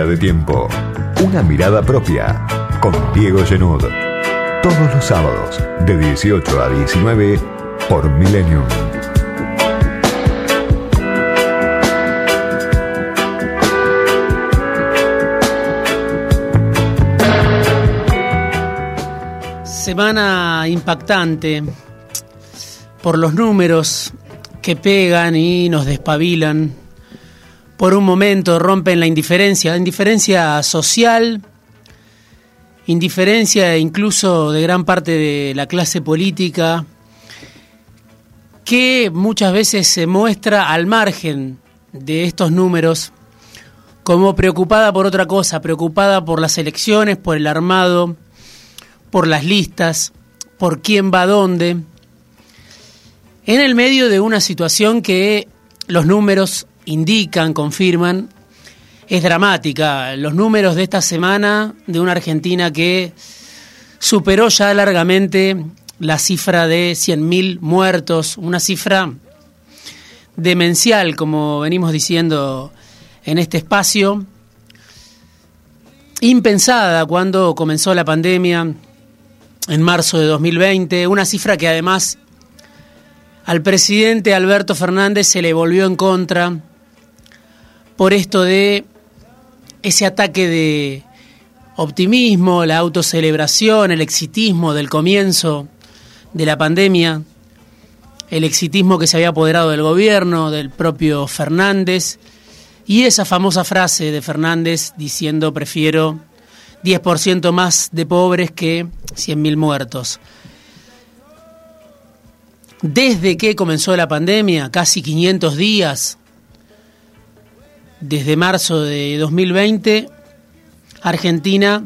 De tiempo. Una mirada propia. Con Diego Genud. Todos los sábados, de 18 a 19, por Millennium. Semana impactante por los números que pegan y nos despabilan. Por un momento rompen la indiferencia, indiferencia social, indiferencia incluso de gran parte de la clase política, que muchas veces se muestra al margen de estos números como preocupada por otra cosa, preocupada por las elecciones, por el armado, por las listas, por quién va dónde, en el medio de una situación que los números indican, confirman, es dramática. Los números de esta semana de una Argentina que superó ya largamente la cifra de 100.000 muertos, una cifra demencial, como venimos diciendo en este espacio, impensada cuando comenzó la pandemia en marzo de 2020, una cifra que además al presidente Alberto Fernández se le volvió en contra por esto de ese ataque de optimismo, la autocelebración, el exitismo del comienzo de la pandemia, el exitismo que se había apoderado del gobierno, del propio Fernández, y esa famosa frase de Fernández diciendo prefiero 10% más de pobres que 100.000 muertos. Desde que comenzó la pandemia, casi 500 días, desde marzo de 2020, Argentina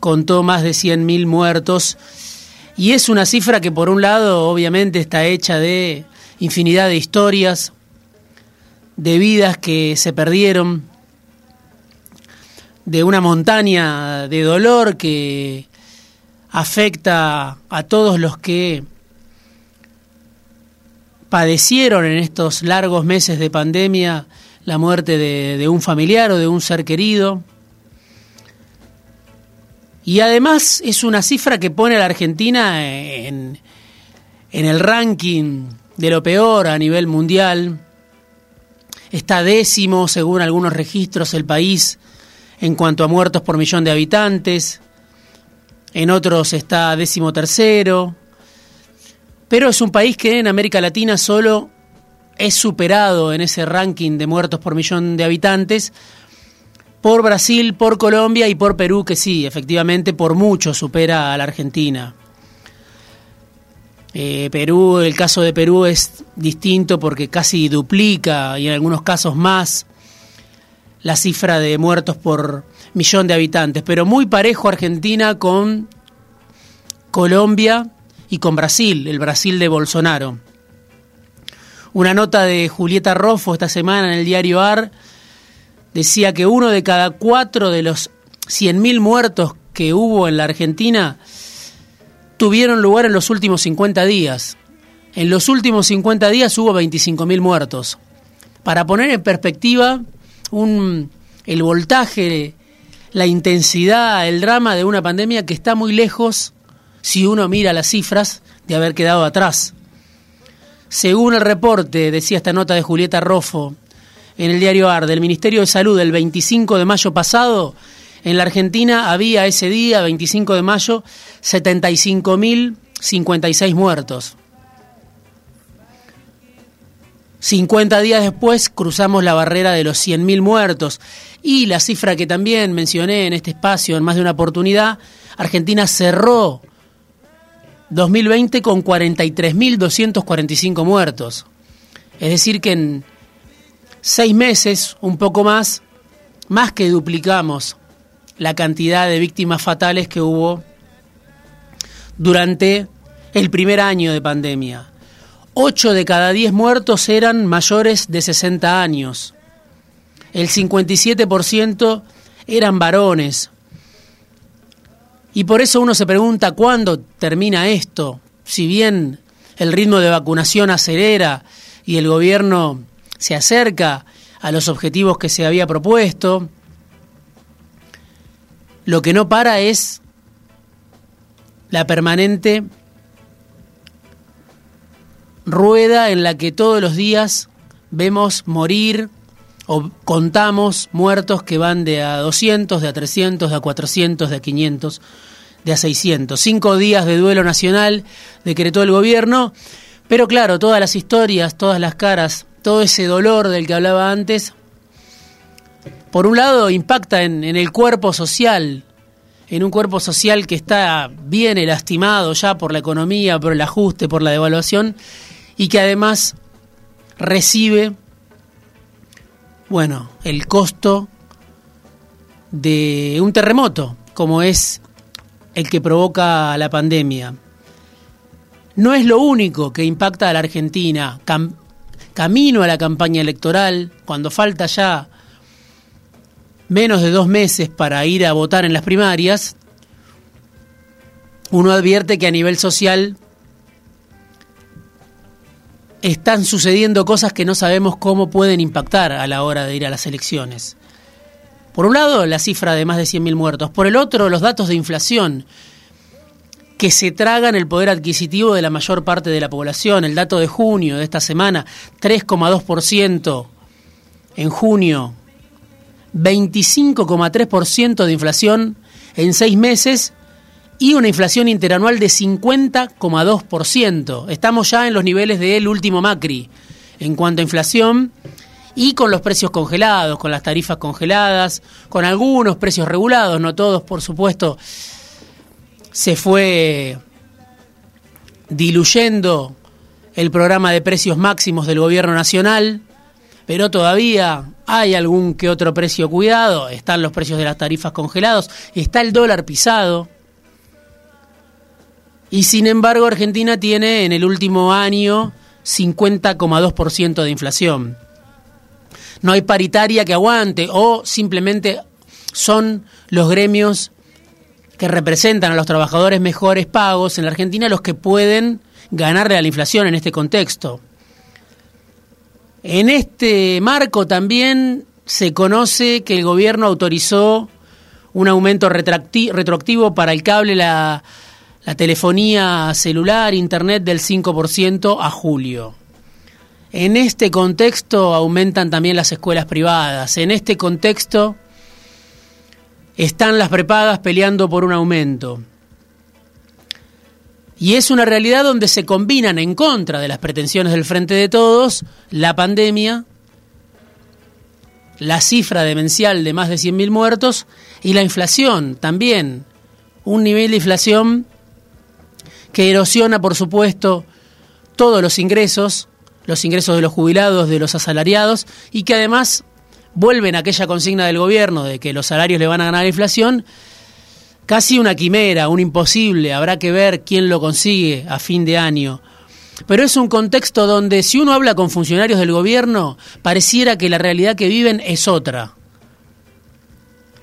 contó más de 100.000 muertos. Y es una cifra que por un lado obviamente está hecha de infinidad de historias, de vidas que se perdieron, de una montaña de dolor que afecta a todos los que padecieron en estos largos meses de pandemia la muerte de, un familiar o de un ser querido. Y además es una cifra que pone a la Argentina en, en el ranking de lo peor a nivel mundial. Está décimo, según algunos registros, el país en cuanto a muertos por millón de habitantes. En otros está décimo tercero. Pero es un país que en América Latina solo es superado en ese ranking de muertos por millón de habitantes por Brasil, por Colombia y por Perú, que sí, efectivamente por mucho supera a la Argentina. Eh, Perú, el caso de Perú es distinto porque casi duplica y en algunos casos más la cifra de muertos por millón de habitantes, pero muy parejo Argentina con Colombia y con Brasil, el Brasil de Bolsonaro. Una nota de Julieta Roffo esta semana en el diario AR decía que uno de cada cuatro de los 100.000 muertos que hubo en la Argentina tuvieron lugar en los últimos 50 días. En los últimos 50 días hubo 25.000 muertos. Para poner en perspectiva el voltaje, la intensidad, el drama de una pandemia que está muy lejos si uno mira las cifras de haber quedado atrás. Según el reporte, decía esta nota de Julieta Roffo en el diario AR del Ministerio de Salud el 25 de mayo pasado, en la Argentina había ese día, 25 de mayo, 75.056 muertos. 50 días después cruzamos la barrera de los 100.000 muertos y la cifra que también mencioné en este espacio en más de una oportunidad, Argentina cerró 2020 con 43.245 muertos. Es decir, que en seis meses, un poco más, más que duplicamos la cantidad de víctimas fatales que hubo durante el primer año de pandemia. Ocho de cada diez muertos eran mayores de 60 años. El 57% eran varones, y por eso uno se pregunta cuándo termina esto, si bien el ritmo de vacunación acelera y el gobierno se acerca a los objetivos que se había propuesto, lo que no para es la permanente rueda en la que todos los días vemos morir o contamos muertos que van de a 200, de a 300, de a 400, de a 500, de a 600. Cinco días de duelo nacional decretó el gobierno, pero claro, todas las historias, todas las caras, todo ese dolor del que hablaba antes, por un lado impacta en, en el cuerpo social, en un cuerpo social que está bien lastimado ya por la economía, por el ajuste, por la devaluación, y que además recibe, bueno, el costo de un terremoto, como es el que provoca la pandemia. No es lo único que impacta a la Argentina. camino a la campaña electoral, cuando falta ya menos de dos meses para ir a votar en las primarias, uno advierte que a nivel social están sucediendo cosas que no sabemos cómo pueden impactar a la hora de ir a las elecciones. Por un lado, la cifra de más de 100.000 muertos. Por el otro, los datos de inflación que se tragan el poder adquisitivo de la mayor parte de la población. El dato de junio de esta semana, 3,2% en junio, 25,3% de inflación en seis meses y una inflación interanual de 50,2%. Estamos ya en los niveles del último Macri en cuanto a inflación y con los precios congelados, con las tarifas congeladas, con algunos precios regulados, no todos, por supuesto, se fue diluyendo el programa de precios máximos del gobierno nacional, pero todavía hay algún que otro precio cuidado, están los precios de las tarifas congelados, está el dólar pisado, y sin embargo, Argentina tiene en el último año 50,2% de inflación. No hay paritaria que aguante o simplemente son los gremios que representan a los trabajadores mejores pagos en la Argentina los que pueden ganarle a la inflación en este contexto. En este marco también se conoce que el gobierno autorizó un aumento retroactivo para el cable, la, la telefonía celular, internet del 5% a julio. En este contexto aumentan también las escuelas privadas. En este contexto están las prepagas peleando por un aumento. Y es una realidad donde se combinan en contra de las pretensiones del Frente de Todos la pandemia, la cifra demencial de más de 100.000 muertos y la inflación también. Un nivel de inflación que erosiona, por supuesto, todos los ingresos, los ingresos de los jubilados, de los asalariados, y que además vuelven a aquella consigna del gobierno de que los salarios le van a ganar la inflación, casi una quimera, un imposible, habrá que ver quién lo consigue a fin de año. Pero es un contexto donde si uno habla con funcionarios del gobierno, pareciera que la realidad que viven es otra.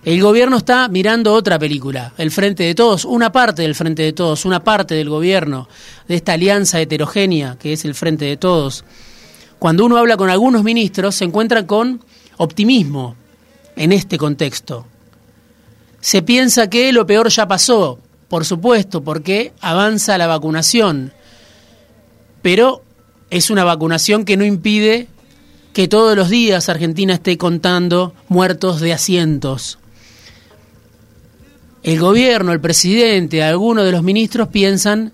El gobierno está mirando otra película, el Frente de Todos, una parte del Frente de Todos, una parte del gobierno, de esta alianza heterogénea que es el Frente de Todos. Cuando uno habla con algunos ministros, se encuentra con optimismo en este contexto. Se piensa que lo peor ya pasó, por supuesto, porque avanza la vacunación, pero es una vacunación que no impide que todos los días Argentina esté contando muertos de asientos el gobierno, el presidente, algunos de los ministros piensan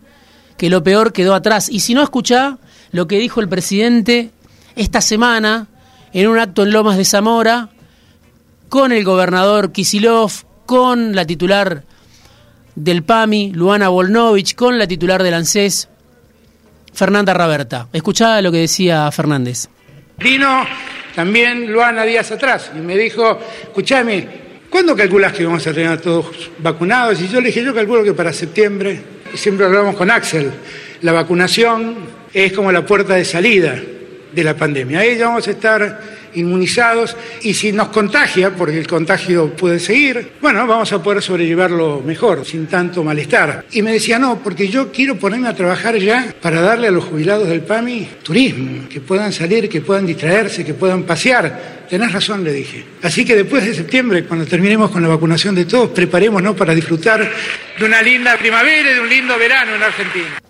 que lo peor quedó atrás. Y si no escucha lo que dijo el presidente esta semana en un acto en Lomas de Zamora con el gobernador Kisilov, con la titular del PAMI, Luana Volnovich, con la titular del ANSES, Fernanda Raberta. Escuchá lo que decía Fernández. Vino también Luana días atrás y me dijo, escuchame, ¿Cuándo calculas que vamos a tener a todos vacunados? Y yo le dije, yo calculo que para septiembre, siempre hablamos con Axel, la vacunación es como la puerta de salida de la pandemia. Ahí ya vamos a estar inmunizados y si nos contagia, porque el contagio puede seguir, bueno, vamos a poder sobrellevarlo mejor, sin tanto malestar. Y me decía, no, porque yo quiero ponerme a trabajar ya para darle a los jubilados del PAMI turismo, que puedan salir, que puedan distraerse, que puedan pasear. Tenés razón, le dije. Así que después de septiembre, cuando terminemos con la vacunación de todos, preparémonos para disfrutar de una linda primavera y de un lindo verano en Argentina.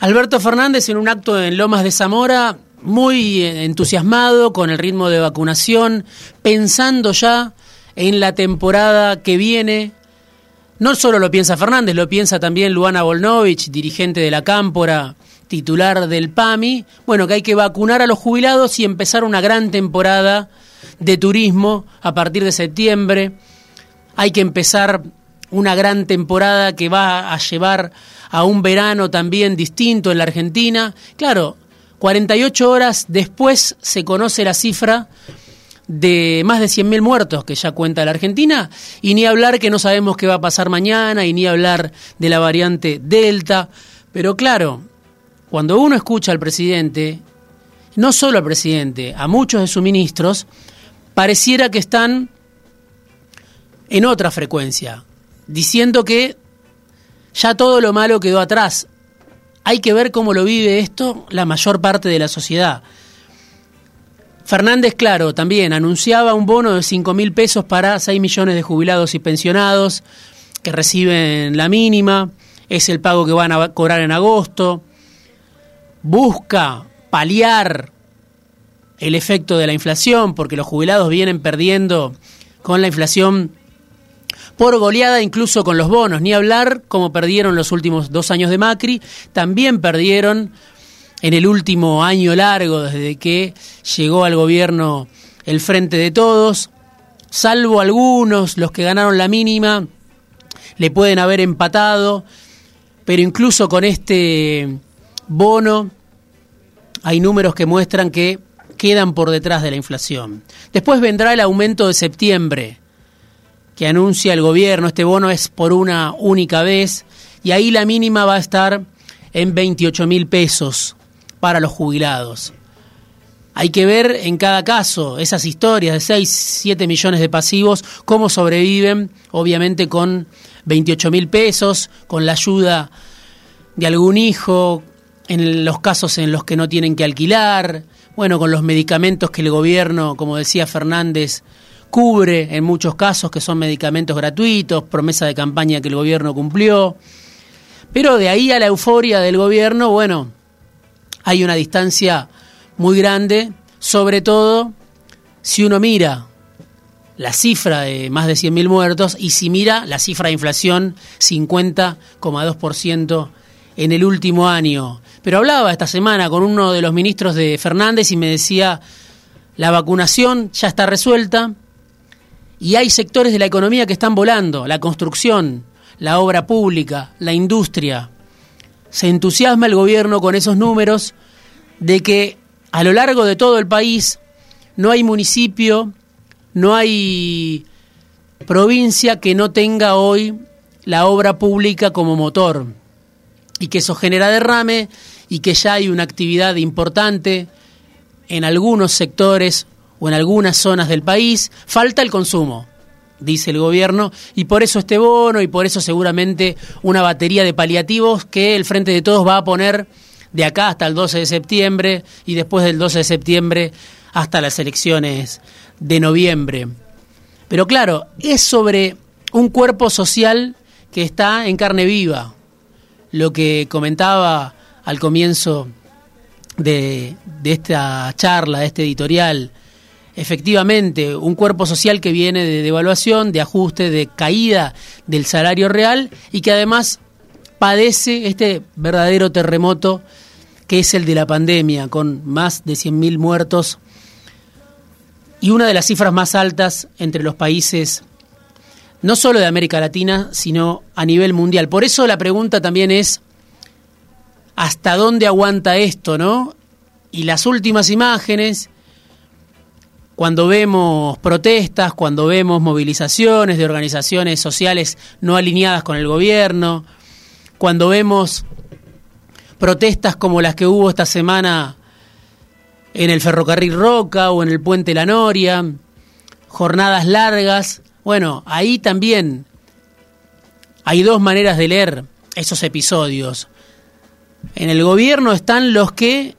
Alberto Fernández en un acto en Lomas de Zamora, muy entusiasmado con el ritmo de vacunación, pensando ya en la temporada que viene. No solo lo piensa Fernández, lo piensa también Luana Volnovich, dirigente de la Cámpora, titular del PAMI. Bueno, que hay que vacunar a los jubilados y empezar una gran temporada de turismo a partir de septiembre. Hay que empezar una gran temporada que va a llevar a un verano también distinto en la Argentina. Claro, 48 horas después se conoce la cifra de más de 100.000 muertos que ya cuenta la Argentina, y ni hablar que no sabemos qué va a pasar mañana, y ni hablar de la variante Delta. Pero claro, cuando uno escucha al presidente, no solo al presidente, a muchos de sus ministros, pareciera que están en otra frecuencia, diciendo que ya todo lo malo quedó atrás. Hay que ver cómo lo vive esto la mayor parte de la sociedad. Fernández, claro, también anunciaba un bono de 5 mil pesos para 6 millones de jubilados y pensionados que reciben la mínima, es el pago que van a cobrar en agosto, busca paliar el efecto de la inflación, porque los jubilados vienen perdiendo con la inflación por goleada incluso con los bonos, ni hablar como perdieron los últimos dos años de Macri, también perdieron en el último año largo desde que llegó al gobierno el Frente de Todos, salvo algunos, los que ganaron la mínima, le pueden haber empatado, pero incluso con este bono hay números que muestran que quedan por detrás de la inflación. Después vendrá el aumento de septiembre, que anuncia el gobierno, este bono es por una única vez, y ahí la mínima va a estar en 28 mil pesos para los jubilados. Hay que ver en cada caso esas historias de 6, 7 millones de pasivos, cómo sobreviven, obviamente con 28 mil pesos, con la ayuda de algún hijo, en los casos en los que no tienen que alquilar, bueno, con los medicamentos que el gobierno, como decía Fernández, cubre en muchos casos que son medicamentos gratuitos, promesa de campaña que el gobierno cumplió. Pero de ahí a la euforia del gobierno, bueno, hay una distancia muy grande, sobre todo si uno mira la cifra de más de 100.000 muertos y si mira la cifra de inflación 50,2% en el último año. Pero hablaba esta semana con uno de los ministros de Fernández y me decía, la vacunación ya está resuelta, y hay sectores de la economía que están volando, la construcción, la obra pública, la industria. Se entusiasma el gobierno con esos números de que a lo largo de todo el país no hay municipio, no hay provincia que no tenga hoy la obra pública como motor y que eso genera derrame y que ya hay una actividad importante en algunos sectores o en algunas zonas del país, falta el consumo, dice el gobierno, y por eso este bono y por eso seguramente una batería de paliativos que el Frente de Todos va a poner de acá hasta el 12 de septiembre y después del 12 de septiembre hasta las elecciones de noviembre. Pero claro, es sobre un cuerpo social que está en carne viva. Lo que comentaba al comienzo de, de esta charla, de este editorial, efectivamente un cuerpo social que viene de devaluación, de ajuste, de caída del salario real y que además padece este verdadero terremoto que es el de la pandemia, con más de 100.000 muertos y una de las cifras más altas entre los países, no solo de América Latina, sino a nivel mundial. Por eso la pregunta también es, ¿hasta dónde aguanta esto, no? Y las últimas imágenes cuando vemos protestas, cuando vemos movilizaciones de organizaciones sociales no alineadas con el gobierno, cuando vemos protestas como las que hubo esta semana en el ferrocarril Roca o en el puente La Noria, jornadas largas. Bueno, ahí también hay dos maneras de leer esos episodios. En el gobierno están los que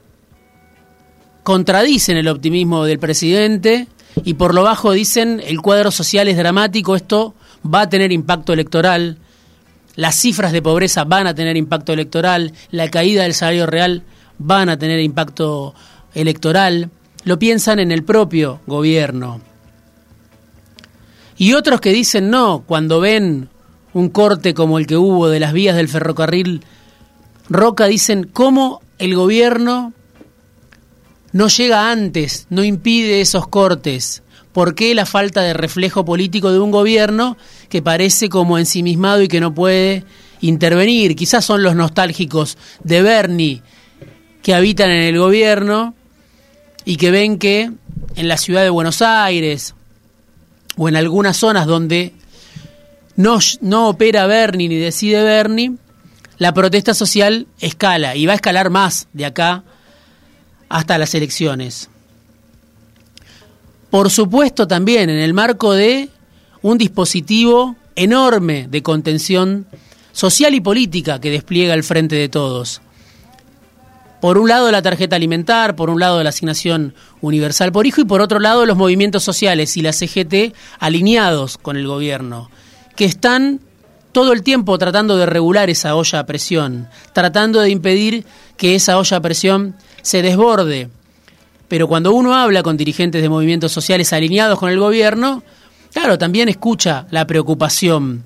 contradicen el optimismo del presidente y por lo bajo dicen el cuadro social es dramático, esto va a tener impacto electoral, las cifras de pobreza van a tener impacto electoral, la caída del salario real van a tener impacto electoral, lo piensan en el propio gobierno. Y otros que dicen no, cuando ven un corte como el que hubo de las vías del ferrocarril Roca, dicen cómo el gobierno no llega antes, no impide esos cortes. ¿Por qué la falta de reflejo político de un gobierno que parece como ensimismado y que no puede intervenir? Quizás son los nostálgicos de Bernie que habitan en el gobierno y que ven que en la ciudad de Buenos Aires o en algunas zonas donde no, no opera Bernie ni decide Bernie, la protesta social escala y va a escalar más de acá hasta las elecciones. Por supuesto también en el marco de un dispositivo enorme de contención social y política que despliega el frente de todos. Por un lado la tarjeta alimentar, por un lado la asignación universal por hijo y por otro lado los movimientos sociales y la CGT alineados con el gobierno, que están todo el tiempo tratando de regular esa olla a presión, tratando de impedir que esa olla a presión se desborde. Pero cuando uno habla con dirigentes de movimientos sociales alineados con el gobierno, claro, también escucha la preocupación,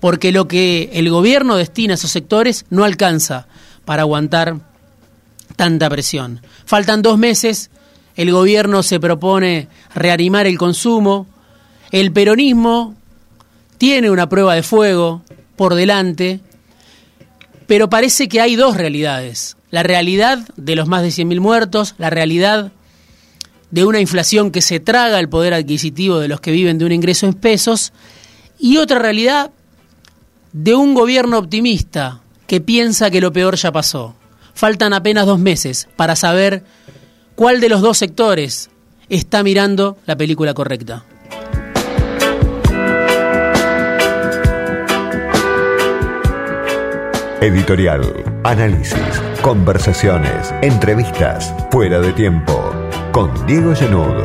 porque lo que el gobierno destina a esos sectores no alcanza para aguantar tanta presión. Faltan dos meses, el gobierno se propone reanimar el consumo, el peronismo tiene una prueba de fuego por delante, pero parece que hay dos realidades la realidad de los más de 100.000 muertos, la realidad de una inflación que se traga el poder adquisitivo de los que viven de un ingreso en pesos, y otra realidad de un gobierno optimista que piensa que lo peor ya pasó. Faltan apenas dos meses para saber cuál de los dos sectores está mirando la película correcta. Editorial, análisis, conversaciones, entrevistas, fuera de tiempo, con Diego Genud.